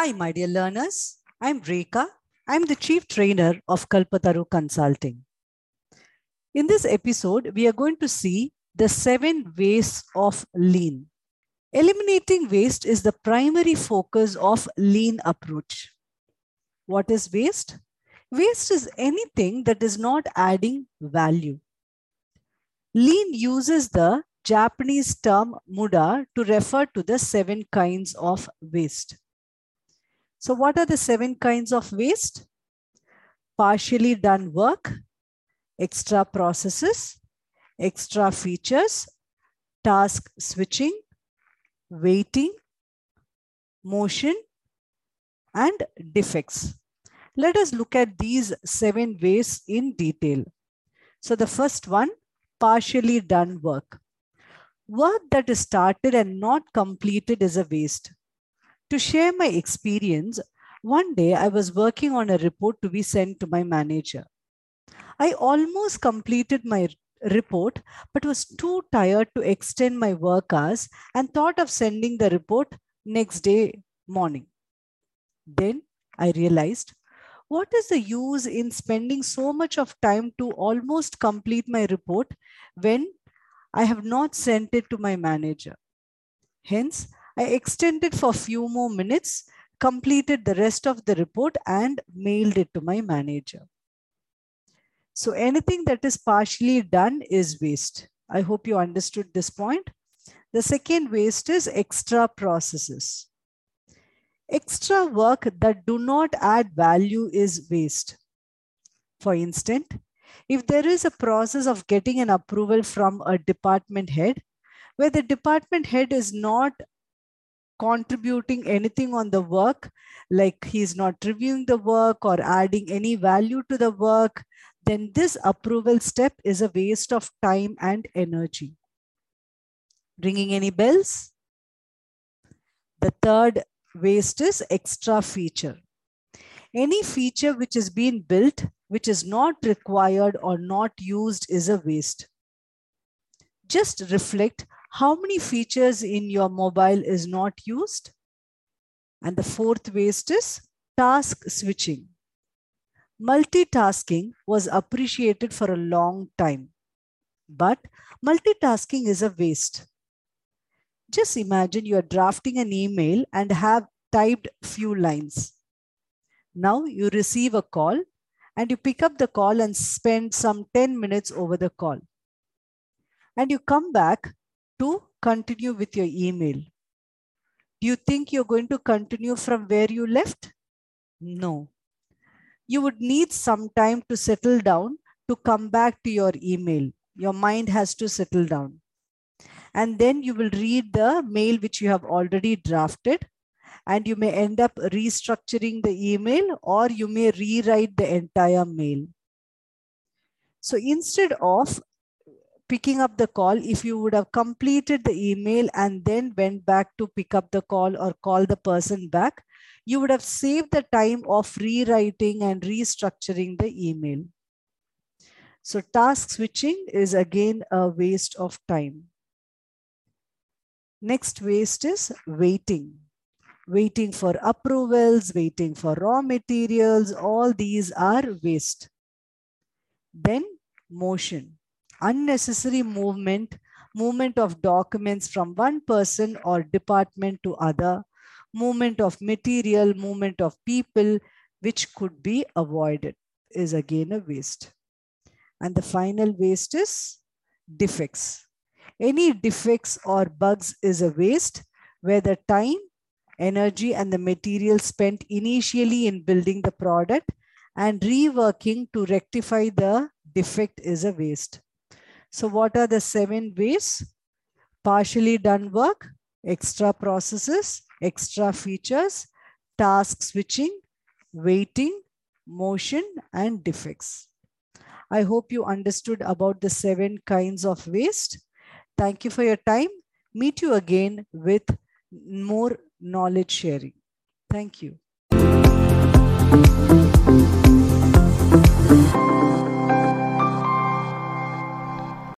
Hi, my dear learners. I'm Rekha. I'm the Chief Trainer of Kalpataru Consulting. In this episode, we are going to see the seven ways of lean. Eliminating waste is the primary focus of lean approach. What is waste? Waste is anything that is not adding value. Lean uses the Japanese term muda to refer to the seven kinds of waste. So what are the seven kinds of waste? Partially done work, extra processes, extra features, task switching, waiting, motion, and defects. Let us look at these seven ways in detail. So the first one, partially done work. Work that is started and not completed is a waste. To share my experience, one day I was working on a report to be sent to my manager. I almost completed my report, but was too tired to extend my work hours and thought of sending the report next day morning. Then I realized what is the use in spending so much of time to almost complete my report when I have not sent it to my manager? Hence, I extended for a few more minutes, completed the rest of the report and mailed it to my manager. So anything that is partially done is waste. I hope you understood this point. The second waste is extra processes. Extra work that do not add value is waste. For instance, if there is a process of getting an approval from a department head, where the department head is not contributing anything on the work, like he's not reviewing the work or adding any value to the work, then this approval step is a waste of time and energy. Ringing any bells? The third waste is extra feature. Any feature which is being built, which is not required or not used is a waste. Just reflect how many features in your mobile is not used? And the fourth waste is task switching. Multitasking was appreciated for a long time, but multitasking is a waste. Just imagine you are drafting an email and have typed few lines. Now you receive a call and you pick up the call and spend some 10 minutes over the call. And you come back to continue with your email. Do you think you're going to continue from where you left? No. You would need some time to settle down to come back to your email. Your mind has to settle down. And then you will read the mail which you have already drafted and you may end up restructuring the email or you may rewrite the entire mail. So instead of picking up the call, if you would have completed the email and then went back to pick up the call or call the person back, you would have saved the time of rewriting and restructuring the email. So task switching is again a waste of time. Next waste is waiting. Waiting for approvals, waiting for raw materials, all these are waste. Then motion unnecessary movement, movement of documents from one person or department to other, movement of material, movement of people, which could be avoided is again a waste. And the final waste is defects. Any defects or bugs is a waste where the time, energy, and the material spent initially in building the product and reworking to rectify the defect is a waste. So what are the seven ways? Partially done work, extra processes, extra features, task switching, waiting, motion, and defects. I hope you understood about the seven kinds of waste. Thank you for your time. Meet you again with more knowledge sharing. Thank you.